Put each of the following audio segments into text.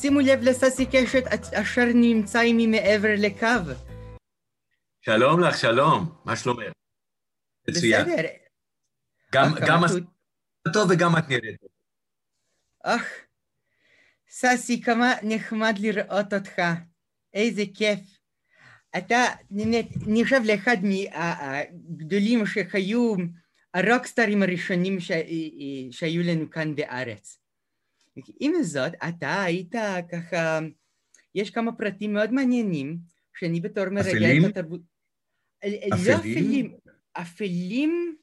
שימו לב לססי קשת אשר נמצא עימי מעבר לקו. שלום לך, שלום, מה שלומך? מצוין. בסדר. גם, אך, גם עשית טוב וגם את נראית. טוב. אך, ססי, כמה נחמד לראות אותך. איזה כיף. אתה נחשב לאחד מהגדולים שהיו הרוקסטרים הראשונים ש... שהיו לנו כאן בארץ. עם זאת, אתה היית ככה, יש כמה פרטים מאוד מעניינים, שאני בתור מרגל אפלים? בתרבות... לא אפלים? אפלים, אפלים...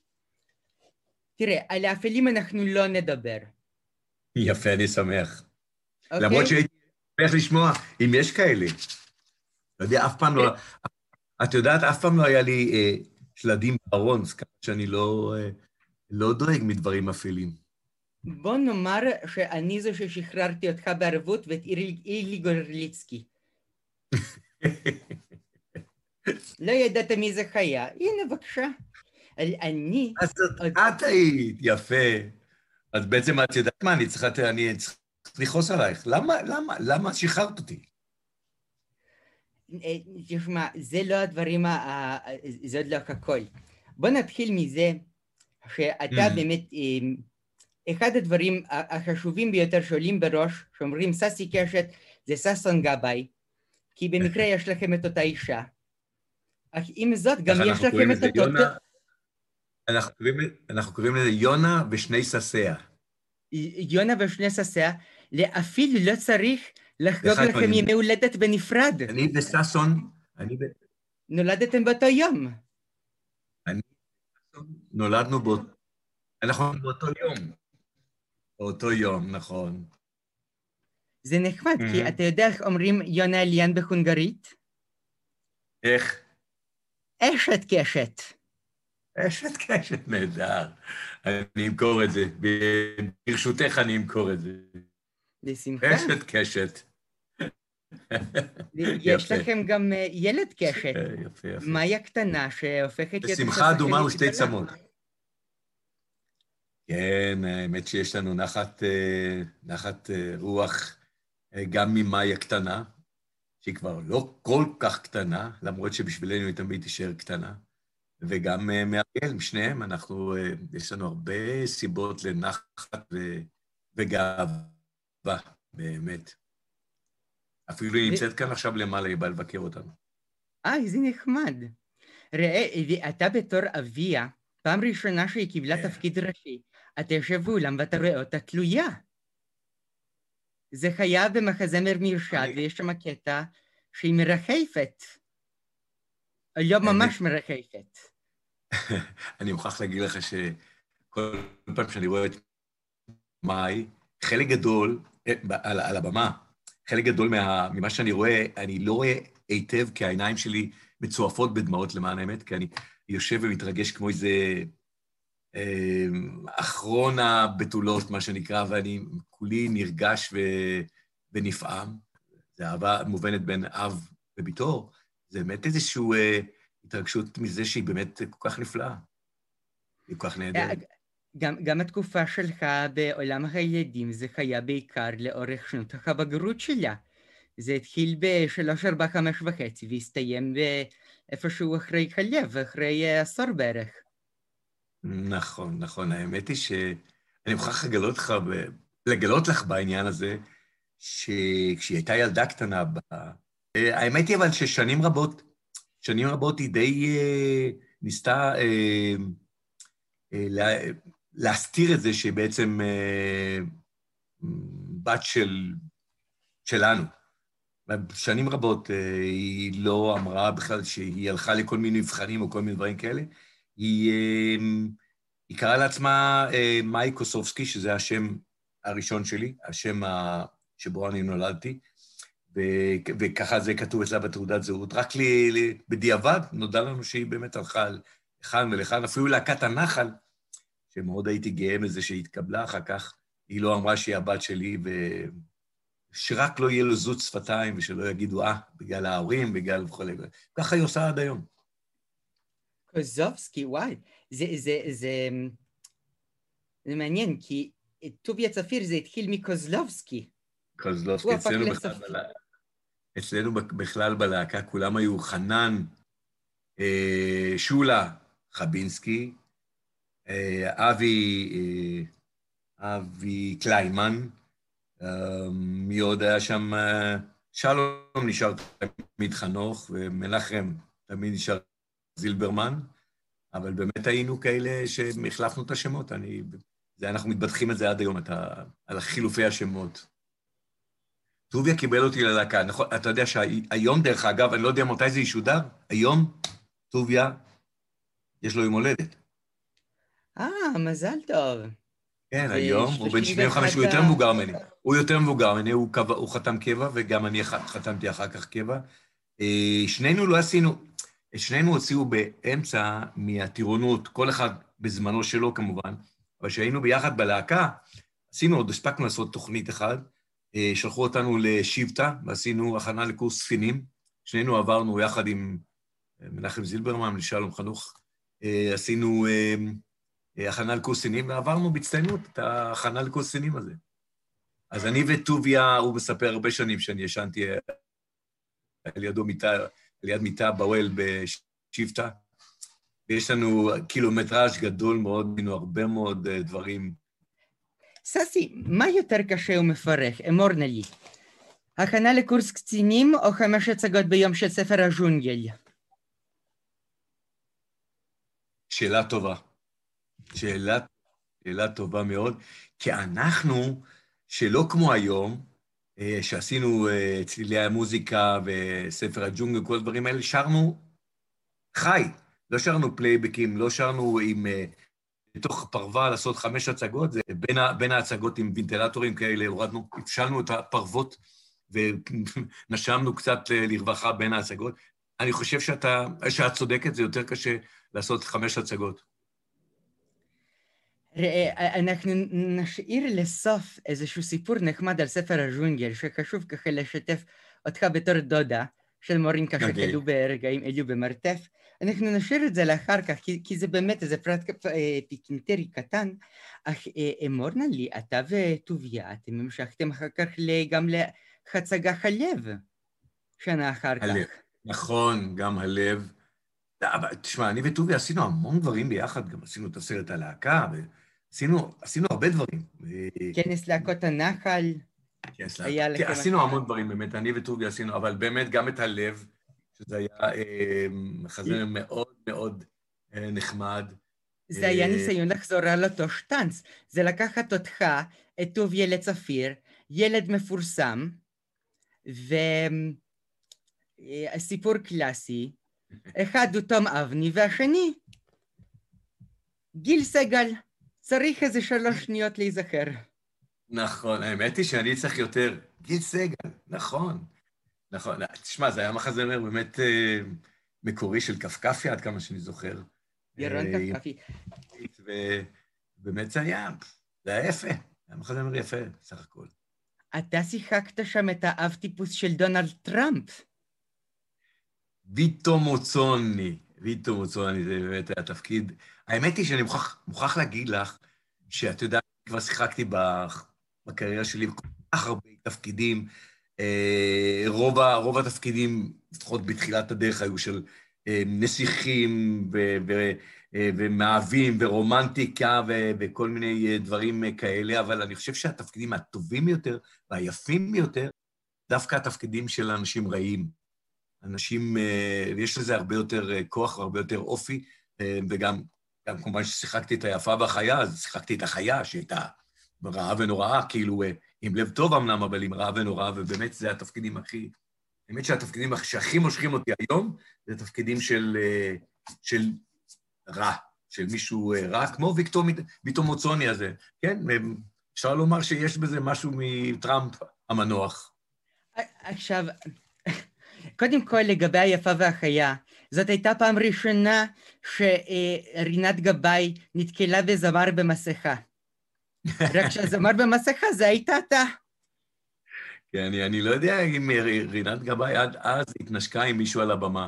תראה, על האפלים אנחנו לא נדבר, יפה, אני שמח. אוקיי? למרות שהייתי שמח לשמוע אם יש כאלה. לא יודע, אף פעם לא... את יודעת, אף פעם לא היה לי אה, שלדים בארון, ככה שאני לא, אה, לא דואג מדברים אפלים. בוא נאמר שאני זו ששחררתי אותך בערבות ואת אילי גורליצקי. לא ידעת מי זה חיה, הנה בבקשה. אני, אז זאת את היית, יפה. אז בעצם את יודעת מה, אני צריכה, אני צריך לכעוס עלייך. למה, למה, למה שחררת אותי? אה, תשמע, זה לא הדברים, זה עוד לא הכל. בוא נתחיל מזה שאתה Mm. באמת, אה, אחד הדברים החשובים ביותר שעולים בראש, שאומרים ססי קשת זה ששון גבאי, כי במקרה יש לכם את אותה אישה. אך עם זאת, גם יש לכם את אותו... יונה? אנחנו קוראים- אנחנו קוראים לזה יונה ושני ססיה. יונה ושני ססיה, אפילו לא צריך לחגוג לכם מהם. ימי הולדת בנפרד. אני וששון, אני נולדתם באותו יום. וששון נולדנו באותו... אנחנו באותו יום. באותו יום, נכון. זה נחמד, כי Mhm. אתה יודע איך אומרים יונה אליאן בהונגרית? איך? אשת קשת. אשת קשת נהדר. אני אמכור את זה. ברשותך אני אמכור את זה. בשמחה. אשת קשת. יש. לכם גם אה, ילד קשת, יפה, יפה. מאיה קטנה שהופכת להיות... בשמחה אדומה ושתי. צמות. כן, האמת שיש לנו נחת, אה, נחת אה, רוח אה, גם ממאי הקטנה, שהיא כבר לא כל כך קטנה, למרות שבשבילנו היא תמיד תישאר קטנה, וגם מאריאל, משניהם, אנחנו, יש לנו הרבה סיבות לנחת ו- וגאווה, באמת. אפילו היא נמצאת כאן עכשיו למעלה, היא באה לבקר אותנו. אה, איזה נחמד. ראה, אתה בתור אביה, פעם ראשונה שהיא קיבלה כן. תפקיד ראשי, אתה יושב באולם ואתה רואה אותה תלויה. זה חיה במחזמר מירשד, אני- ויש שם קטע שהיא מרחפת. לא ממש מרחפת. אני מוכרח להגיד לך שכל פעם שאני רואה את מאי, חלק גדול, אה, על, על הבמה, חלק גדול מה, ממה שאני רואה, אני לא רואה היטב, כי העיניים שלי מצועפות בדמעות למען האמת, כי אני יושב ומתרגש כמו איזה אחרון הבתולות, מה שנקרא, ואני כולי נרגש ו, ונפעם. זו אהבה מובנת בין אב וביתו, זה באמת איזושהי אה, התרגשות מזה שהיא באמת כל כך נפלאה. היא כל כך נהדרת. גם, גם התקופה שלך בעולם הילדים זה היה בעיקר לאורך שנות הבגרות שלה. זה התחיל בשלוש, ארבע, חמש וחצי והסתיים איפשהו אחרי הלב, אחרי עשור בערך. נכון, נכון. האמת היא שאני מוכרח לגלות לך, ב... לגלות לך בעניין הזה, שכשהיא הייתה ילדה קטנה, ב... האמת היא אבל ששנים רבות, שנים רבות היא די אה, ניסתה אה, אה, לה... להסתיר את זה שהיא בעצם אה, בת של... שלנו. שנים רבות אה, היא לא אמרה בכלל שהיא הלכה לכל מיני מבחנים או כל מיני דברים כאלה. היא, אה, היא קראה לעצמה אה, מאי קוסובסקי, שזה השם הראשון שלי, השם. שבו אני נולדתי, ו... וככה זה כתוב אצלה בתעודת זהות. רק ל... ל... בדיעבד נודע לנו שהיא באמת הלכה לכאן ולכאן, אפילו להקת הנחל, שמאוד הייתי גאה בזה שהיא התקבלה אחר כך, היא לא אמרה שהיא הבת שלי, ו... שרק לא יהיה לו זות שפתיים ושלא יגידו, אה, בגלל ההורים, בגלל וכולי. ככה היא עושה עד היום. קוזובסקי, וואי, זה, זה, זה, זה מעניין, כי טוביה צפיר זה התחיל מקוזלובסקי. קוזלובסקי, אצלנו בכלל, בלה... אצלנו בכלל בלהקה כולם היו חנן, אה, שולה, חבינסקי, אה, אבי, אה, אבי קליימן, אה, מי עוד היה שם? אה, שלום נשאר תמיד חנוך, ומנחם תמיד נשאר זילברמן, אבל באמת היינו כאלה שהחלפנו את השמות. אני, זה, אנחנו מתבטחים על זה עד היום, ה, על חילופי השמות. טוביה קיבל אותי ללהקה, נכון? אתה יודע שהיום, דרך אגב, אני לא יודע מתי זה ישודר, היום טוביה, יש לו יום הולדת. אה, מזל טוב. כן, היום, הוא בן 75, הוא יותר מבוגר ממני. הוא יותר מבוגר ממני, הוא, הוא חתם קבע, וגם אני חתמתי אחר כך קבע. אה, שנינו לא עשינו, שנינו הוציאו באמצע מהטירונות, כל אחד בזמנו שלו כמובן, אבל כשהיינו ביחד בלהקה, עשינו, עוד הספקנו לעשות תוכנית אחת, אה, שלחו אותנו לשבטה, ועשינו הכנה לקורס ספינים. שנינו עברנו יחד עם אה, מנחם זילברמן ושלום חנוך, עשינו הכנה לקורס קצינים, ועברנו בהצטיינות את ההכנה לקורס קצינים הזה. אז אני וטוביה, הוא מספר הרבה שנים שאני ישנתי על ידו מיטה, על יד מיטה באוהל בשבטה, ויש לנו קילומטראז' גדול מאוד, היינו הרבה מאוד אה, דברים. ססי, מה יותר קשה ומפרך? אמור נא לי. הכנה לקורס קצינים או חמש הצגות ביום של ספר הז'ונגל? שאלה טובה. שאלה, שאלה טובה מאוד, כי אנחנו, שלא כמו היום, שעשינו אה, צלילי המוזיקה וספר הג'ונגל, כל הדברים האלה, שרנו חי. לא שרנו פלייבקים, לא שרנו עם... אה, בתוך פרווה לעשות חמש הצגות, זה בין, בין ההצגות עם ונטילטורים כאלה, הורדנו, הפשלנו את הפרוות ונשמנו קצת לרווחה בין ההצגות. אני חושב שאתה, שאת צודקת, זה יותר קשה לעשות חמש הצגות. ראה, אנחנו נשאיר לסוף איזשהו סיפור נחמד על ספר הז'ונגל, שחשוב ככה לשתף אותך בתור דודה של מורינקה okay. שכלו ברגעים אלו במרתף. אנחנו נשאיר את זה לאחר כך, כי, כי זה באמת איזה פרט פיקינטרי קטן, אך אמור נא לי, אתה וטוביה, אתם המשכתם אחר כך גם להצגה הלב, שנה אחר הלב. כך. נכון, גם הלב. תשמע, אני וטוביה עשינו המון דברים ביחד, גם עשינו את הסרט הלהקה, עשינו, עשינו הרבה דברים. כנס להקות הנחל. כנס להקות. כן, עשינו המון דברים, באמת, אני וטובי עשינו, אבל באמת גם את הלב, שזה היה אה, מחזמר מאוד מאוד אה, נחמד. זה היה אה, ניסיון לחזור על אותו שטאנץ. זה לקחת אותך, את טוב ילד צפיר, ילד מפורסם, וסיפור קלאסי, אחד הוא תום אבני והשני גיל סגל. צריך איזה שלוש שניות להיזכר. נכון, האמת היא שאני צריך יותר. גיל סגל, נכון. נכון. תשמע, זה היה מחזמר באמת אה, מקורי של כפכפי, עד כמה שאני זוכר. ירון אה, כפכפי. ובאמת זה היה, זה היה יפה. היה מחזמר יפה, סך הכל. אתה שיחקת שם את האב טיפוס של דונלד טראמפ. ויטו מוצוני. ויטו מוצוני, זה באמת היה תפקיד האמת היא שאני מוכרח, מוכרח להגיד לך, שאת יודעת, כבר שיחקתי בקריירה שלי בכל כך הרבה תפקידים. אה, רוב, רוב התפקידים, לפחות בתחילת הדרך, היו של אה, נסיכים ו, ו, אה, ומאהבים ורומנטיקה ו, וכל מיני דברים כאלה, אבל אני חושב שהתפקידים הטובים יותר והיפים ביותר, דווקא התפקידים של אנשים רעים. אנשים, יש לזה הרבה יותר כוח והרבה יותר אופי, וגם גם כמובן ששיחקתי את היפה והחיה, אז שיחקתי את החיה שהייתה רעה ונוראה, כאילו אה, עם לב טוב אמנם, אבל עם רעה ונוראה, ובאמת זה התפקידים הכי... האמת שהתפקידים שהכי מושכים אותי היום, זה תפקידים של, אה, של רע, של מישהו אה, רע, כמו ויקטור, ויקטור מוצוני הזה. כן, אפשר לומר שיש בזה משהו מטראמפ המנוח. עכשיו, קודם כל, לגבי היפה והחיה, זאת הייתה פעם ראשונה שרינת גבאי נתקלה בזמר במסכה. רק שהזמר במסכה זה היית אתה. כן, אני, אני לא יודע אם רינת גבאי עד אז התנשקה עם מישהו על הבמה,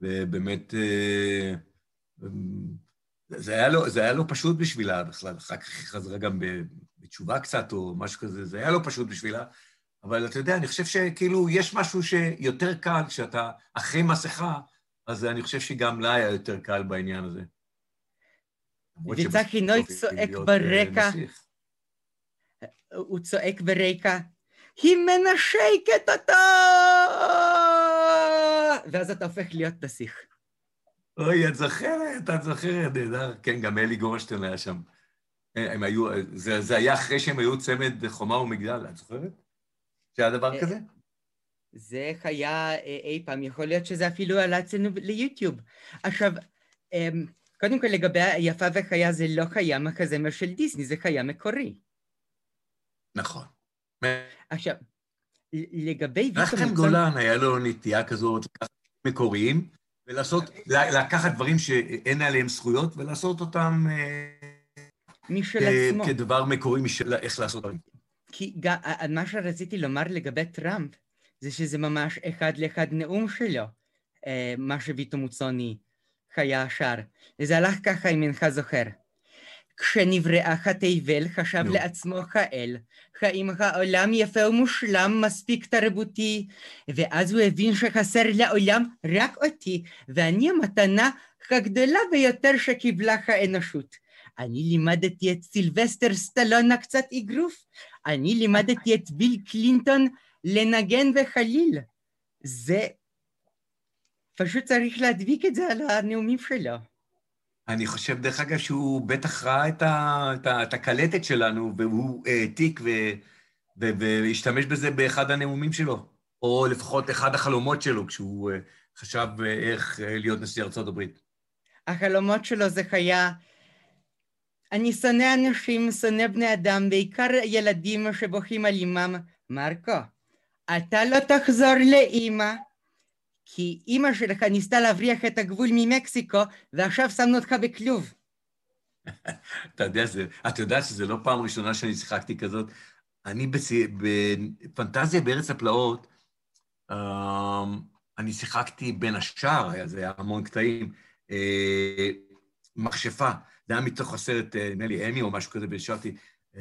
ובאמת, אה, זה היה לא, זה היה לא פשוט בשבילה בכלל, אחר כך היא חזרה גם בתשובה קצת או משהו כזה, זה היה לא פשוט בשבילה, אבל אתה יודע, אני חושב שכאילו יש משהו שיותר קל כשאתה אחרי מסכה, אז אני חושב שגם לה היה יותר קל בעניין הזה. וצחי נוי צועק אה, ברקע, הוא צועק ברקע, היא מנשקת אותה! ואז אתה הופך להיות נסיך. אוי, את זוכרת, את זוכרת, נהדר. כן, גם אלי גורשטיין היה שם. הם היו, זה, זה היה אחרי שהם היו צמד חומה ומגדל, את זוכרת? שהיה דבר אה, כזה? זה היה אה, אי פעם, יכול להיות שזה אפילו עלה אצלנו ליוטיוב. עכשיו, אמ, קודם כל לגבי היפה וחיה זה לא חיה מחזמר של דיסני, זה חיה מקורי. נכון. עכשיו, לגבי נחם גולן היה לו נטייה כזאת מקוריים ולעשות, לקחת דברים שאין עליהם זכויות ולעשות אותם אה, משל עצמו. כדבר מקורי משל איך לעשות דברים. כי גם, מה שרציתי לומר לגבי טראמפ זה שזה ממש אחד לאחד נאום שלו, אה, מה שוויטו מוצוני היה שר. וזה הלך ככה אם אינך זוכר. כשנבראה התבל חשב לעצמו האל, האם העולם יפה ומושלם מספיק תרבותי, ואז הוא הבין שחסר לעולם רק אותי, ואני המתנה הגדולה ביותר שקיבלה האנושות. אני לימדתי את סילבסטר סטלונה קצת אגרוף, אני לימדתי את ביל קלינטון לנגן וחליל. זה... פשוט צריך להדביק את זה על הנאומים שלו. אני חושב, דרך אגב, שהוא בטח ראה את, ה, את, ה, את הקלטת שלנו, והוא העתיק והשתמש בזה באחד הנאומים שלו, או לפחות אחד החלומות שלו, כשהוא אה, חשב אה, איך אה, להיות נשיא ארצות הברית. החלומות שלו זה היה, אני שונא אנשים, שונא בני אדם, בעיקר ילדים שבוכים על אימם. מרקו, אתה לא תחזור לאימא. כי אימא שלך ניסתה להבריח את הגבול ממקסיקו, ועכשיו שמנו אותך בכלוב. אתה יודע, זה, את יודעת שזו לא פעם ראשונה שאני שיחקתי כזאת. אני בצי, בפנטזיה בארץ הפלאות, um, אני שיחקתי בין השאר, זה היה המון קטעים, uh, מכשפה. זה היה מתוך הסרט, אה, נדמה לי, אמי או משהו כזה, uh,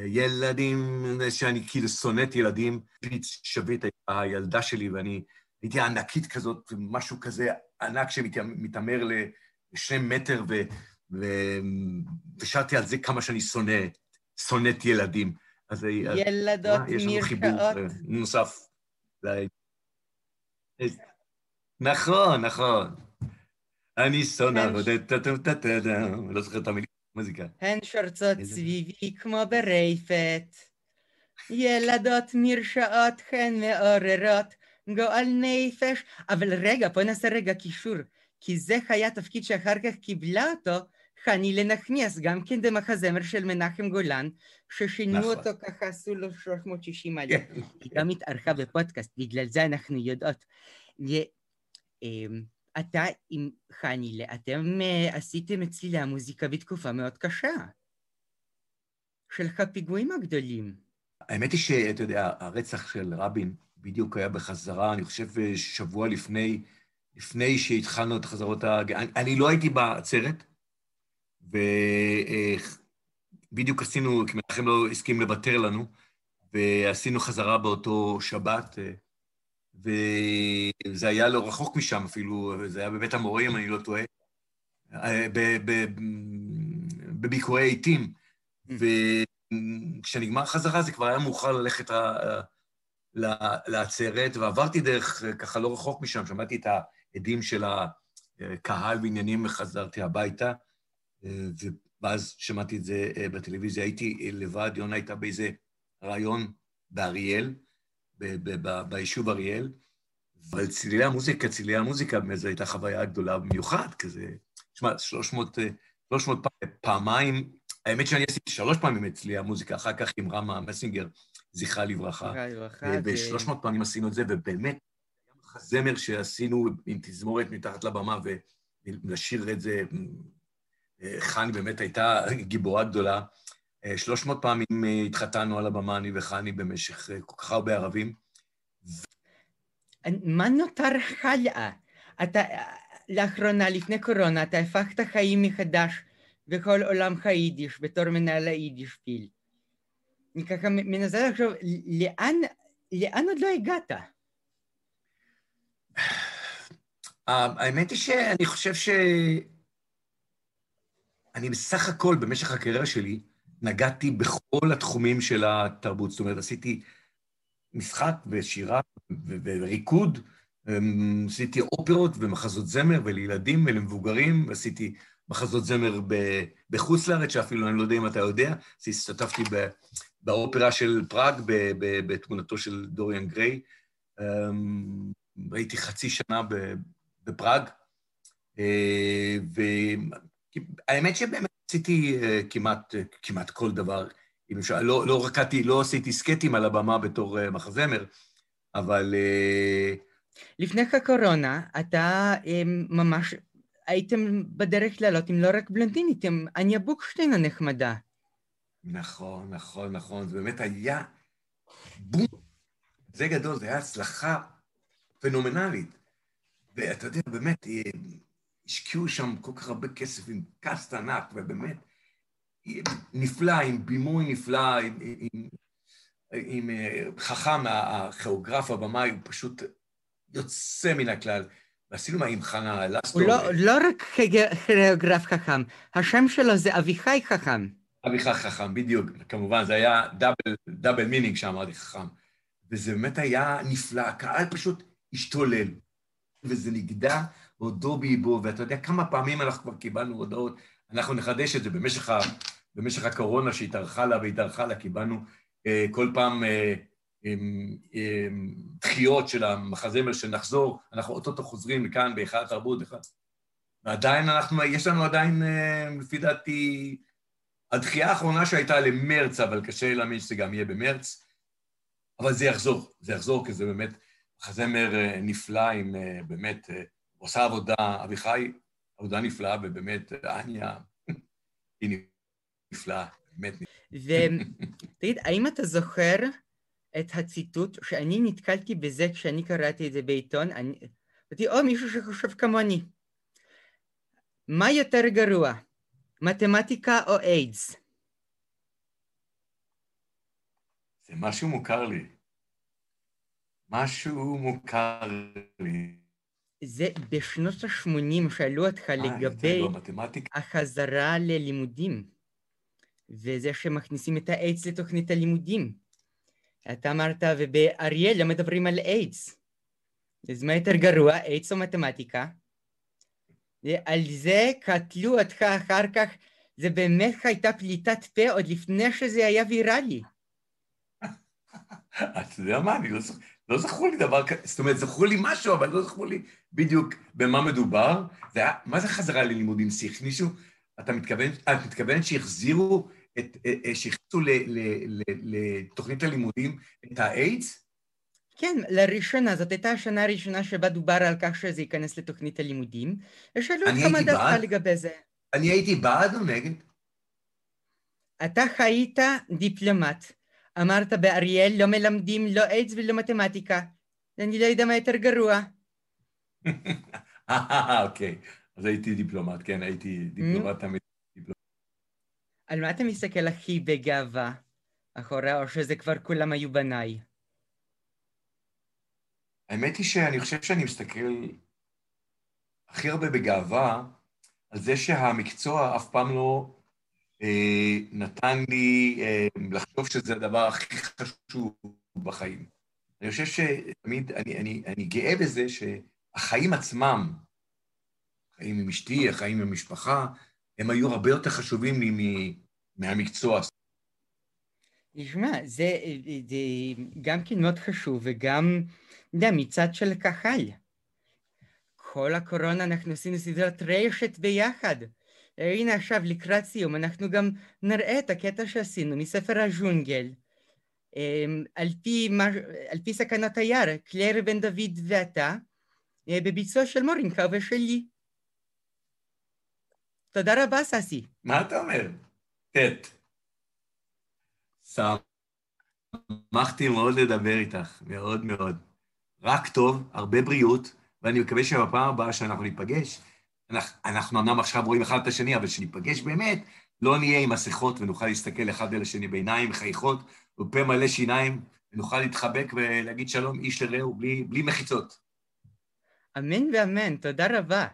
ילדים, שאני כאילו שונאת ילדים, פיץ שביט הילדה שלי, ואני הייתי ענקית כזאת, משהו כזה ענק שמתעמר לשני מטר, ו, ו, ושרתי על זה כמה שאני שונא, שונאת ילדים. אז ילדות אה, יש לנו חיבור אה, נוסף. נכון, נכון. אני שונא, לא זוכר את המילים, מוזיקה. הן שורצות סביבי כמו ברייפת. ילדות מרשעות הן מעוררות, גועל נפש, אבל רגע, בוא נעשה רגע קישור, כי זה היה תפקיד שאחר כך קיבלה אותו חני לנחמיאס, גם כן במחזמר של מנחם גולן, ששינו נכון. אותו ככה, עשו לו 360 עליה. כן. היא גם התארחה בפודקאסט, בגלל זה אנחנו יודעות. אתה עם חני, אתם אה, עשיתם אצלי המוזיקה בתקופה מאוד קשה, של הפיגועים הגדולים. האמת היא שאתה יודע, הרצח של רבין בדיוק היה בחזרה, אני חושב שבוע לפני, לפני שהתחלנו את חזרות ה... אני, אני לא הייתי בעצרת, ובדיוק עשינו, כי מנחם לא הסכים לוותר לנו, ועשינו חזרה באותו שבת, וזה היה לא רחוק משם אפילו, זה היה בבית המורה, אם אני לא טועה, בביקורי עיתים. Mm. וכשנגמר חזרה זה כבר היה מאוחר ללכת לעצרת, ועברתי דרך, ככה לא רחוק משם, שמעתי את העדים של הקהל בעניינים, וחזרתי הביתה, ואז שמעתי את זה אה, בטלוויזיה. הייתי לבד, יונה הייתה באיזה רעיון באריאל, ביישוב אריאל, אבל צלילי המוזיקה, צלילי המוזיקה, באמת זו הייתה חוויה גדולה במיוחד, כזה, תשמע, 300, 300 פעמיים, האמת שאני עשיתי שלוש פעמים את צלילי המוזיקה, אחר כך עם רמה מסינגר, זכרה לברכה. זכרה לברכה. ושלוש מאות פעמים עשינו את זה, ובאמת, מחזמר שעשינו עם תזמורת מתחת לבמה, ולשיר את זה, חני באמת הייתה גיבורה גדולה. שלוש מאות פעמים התחתנו על הבמה, אני וחני, במשך כל כך הרבה ערבים. מה נותר הלאה? אתה, לאחרונה, לפני קורונה, אתה הפכת חיים מחדש בכל עולם היידיש, בתור מנהל היידיש פיל. אני ככה מנסה לחשוב, לאן לאן עוד לא הגעת? האמת היא שאני חושב ש... אני בסך הכל, במשך הקריירה שלי, נגעתי בכל התחומים של התרבות. זאת אומרת, עשיתי משחק ושירה וריקוד, אמ, עשיתי אופרות ומחזות זמר ולילדים ולמבוגרים, ועשיתי מחזות זמר בחוץ לארץ, שאפילו אני לא יודע אם אתה יודע, השתתפתי באופרה של פראג בתמונתו של דוריאן גריי. אמ, הייתי חצי שנה בפראג, אה, והאמת שבאמת עשיתי אה, כמעט, כמעט כל דבר, אם אפשר, לא, לא רקדתי, לא עשיתי סקטים על הבמה בתור אה, מחזמר, אבל... לפני הקורונה, אתה ממש הייתם בדרך לעלות עם לא רק בלונדינית, עם אניה בוקשטיין הנחמדה. נכון, נכון, נכון. זה באמת היה בום. זה גדול, זה היה הצלחה פנומנלית. ואתה יודע, באמת, אה, השקיעו שם כל כך הרבה כסף עם קאסט ענק, ובאמת, נפלא, עם בימוי נפלא, עם, עם, עם אה, חכם, הכוריאוגרף, הבמאי, הוא פשוט יוצא מן הכלל. ועשינו מה עם חנה לסטור. הוא לא, לא רק כוריאוגרף חכם, השם שלו זה אביחי חכם. אביחי חכם, בדיוק, כמובן, זה היה double, double meaning שאמרתי חכם. וזה באמת היה נפלא, הקהל פשוט השתולל. וזה נגדע הודו באיבו, ואתה יודע כמה פעמים אנחנו כבר קיבלנו הודעות, אנחנו נחדש את זה במשך, ה, במשך הקורונה שהתארכה לה והתארכה לה, קיבלנו אה, כל פעם אה, עם, עם דחיות של המחזמר שנחזור, אנחנו אוטוטו חוזרים מכאן בהיכל התרבות, ועדיין אנחנו, יש לנו עדיין, אה, לפי דעתי, הדחייה האחרונה שהייתה למרץ, אבל קשה להאמין שזה גם יהיה במרץ, אבל זה יחזור, זה יחזור, כי זה באמת מחזמר אה, נפלא עם אה, באמת, הוא עושה עבודה, אביחי, עבודה נפלאה, ובאמת, אניה, היא נפלאה, באמת נפלאה. ותגיד, האם אתה זוכר את הציטוט שאני נתקלתי בזה כשאני קראתי את זה בעיתון, אני, אמרתי, או מישהו שחושב כמוני. מה יותר גרוע, מתמטיקה או איידס? זה משהו מוכר לי. משהו מוכר לי. זה בשנות ה-80 שאלו אותך אה, לגבי החזרה ללימודים, וזה שמכניסים את האיידס לתוכנית הלימודים. אתה אמרת, ובאריאל לא מדברים על איידס. אז מה יותר גרוע, איידס או מתמטיקה? על זה קטלו אותך אחר כך, זה באמת הייתה פליטת פה עוד לפני שזה היה ויראלי. אתה יודע מה, אני לא, זוכר, לא זכור לי דבר כזה, זאת אומרת, זכרו לי משהו, אבל לא זכרו לי בדיוק במה מדובר. זה היה, מה זה חזרה ללימודים? שהכניסו, אתה מתכוון, את מתכוונת שהחזירו את, אה, אה, שהכניסו לתוכנית הלימודים את האיידס? כן, לראשונה, זאת הייתה השנה הראשונה שבה דובר על כך שזה ייכנס לתוכנית הלימודים, ושאלו אותך מה דעתך לגבי זה. אני הייתי בעד או נגד? אתה חיית דיפלומט. אמרת באריאל לא מלמדים לא איידס ולא מתמטיקה. אני לא יודע מה יותר גרוע. אה, אוקיי. אז הייתי דיפלומט, כן, הייתי דיפלומט תמיד. על מה אתה מסתכל הכי בגאווה אחורה, או שזה כבר כולם היו בניי? האמת היא שאני חושב שאני מסתכל הכי הרבה בגאווה על זה שהמקצוע אף פעם לא נתן לי אה, לחשוב שזה הדבר הכי חשוב בחיים. אני חושב שתמיד, אני, אני, אני גאה בזה שהחיים עצמם, החיים עם אשתי, החיים עם המשפחה, הם היו הרבה יותר חשובים לי מהמקצוע. תשמע, זה, זה גם כן מאוד חשוב, וגם, אתה יודע, מצד של קהל. כל הקורונה אנחנו עשינו סדרת רשת ביחד. הנה עכשיו לקראת סיום אנחנו גם נראה את הקטע שעשינו מספר הז'ונגל. אמ, על פי, על פי סכנת היער, קלר בן דוד ואתה, אה, בביצוע של מורינקה ושלי. תודה רבה, ססי. מה אתה אומר? ט'. שמחתי מאוד לדבר איתך, מאוד מאוד. רק טוב, הרבה בריאות, ואני מקווה שבפעם הבאה שאנחנו ניפגש, אנחנו, אנחנו אמנם עכשיו רואים אחד את השני, אבל כשניפגש באמת, לא נהיה עם מסכות ונוכל להסתכל אחד אל השני בעיניים חייכות ופה מלא שיניים, ונוכל להתחבק ולהגיד שלום איש לרעהו בלי, בלי מחיצות. אמן ואמן, תודה רבה.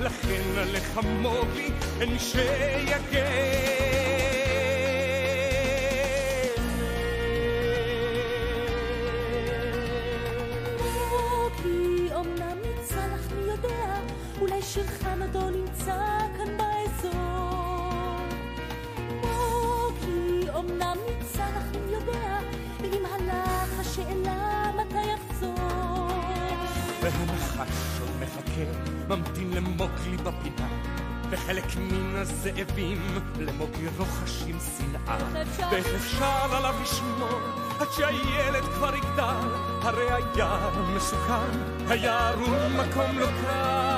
לכן עליך מובי אין מי שיגן שולחן אותו נמצא כאן באזור. מוקי אמנם ניצח אם יודע, אם הלך השאלה מתי יחזור. והנחש עוד מחכה, ממתין למוקלי בפינה. וחלק מן הזאבים למוקי רוחשים שנאה. ואיך אפשר עליו לשמור עד שהילד כבר יגדל? הרי היער מסוכן, היער הוא מקום לא קל.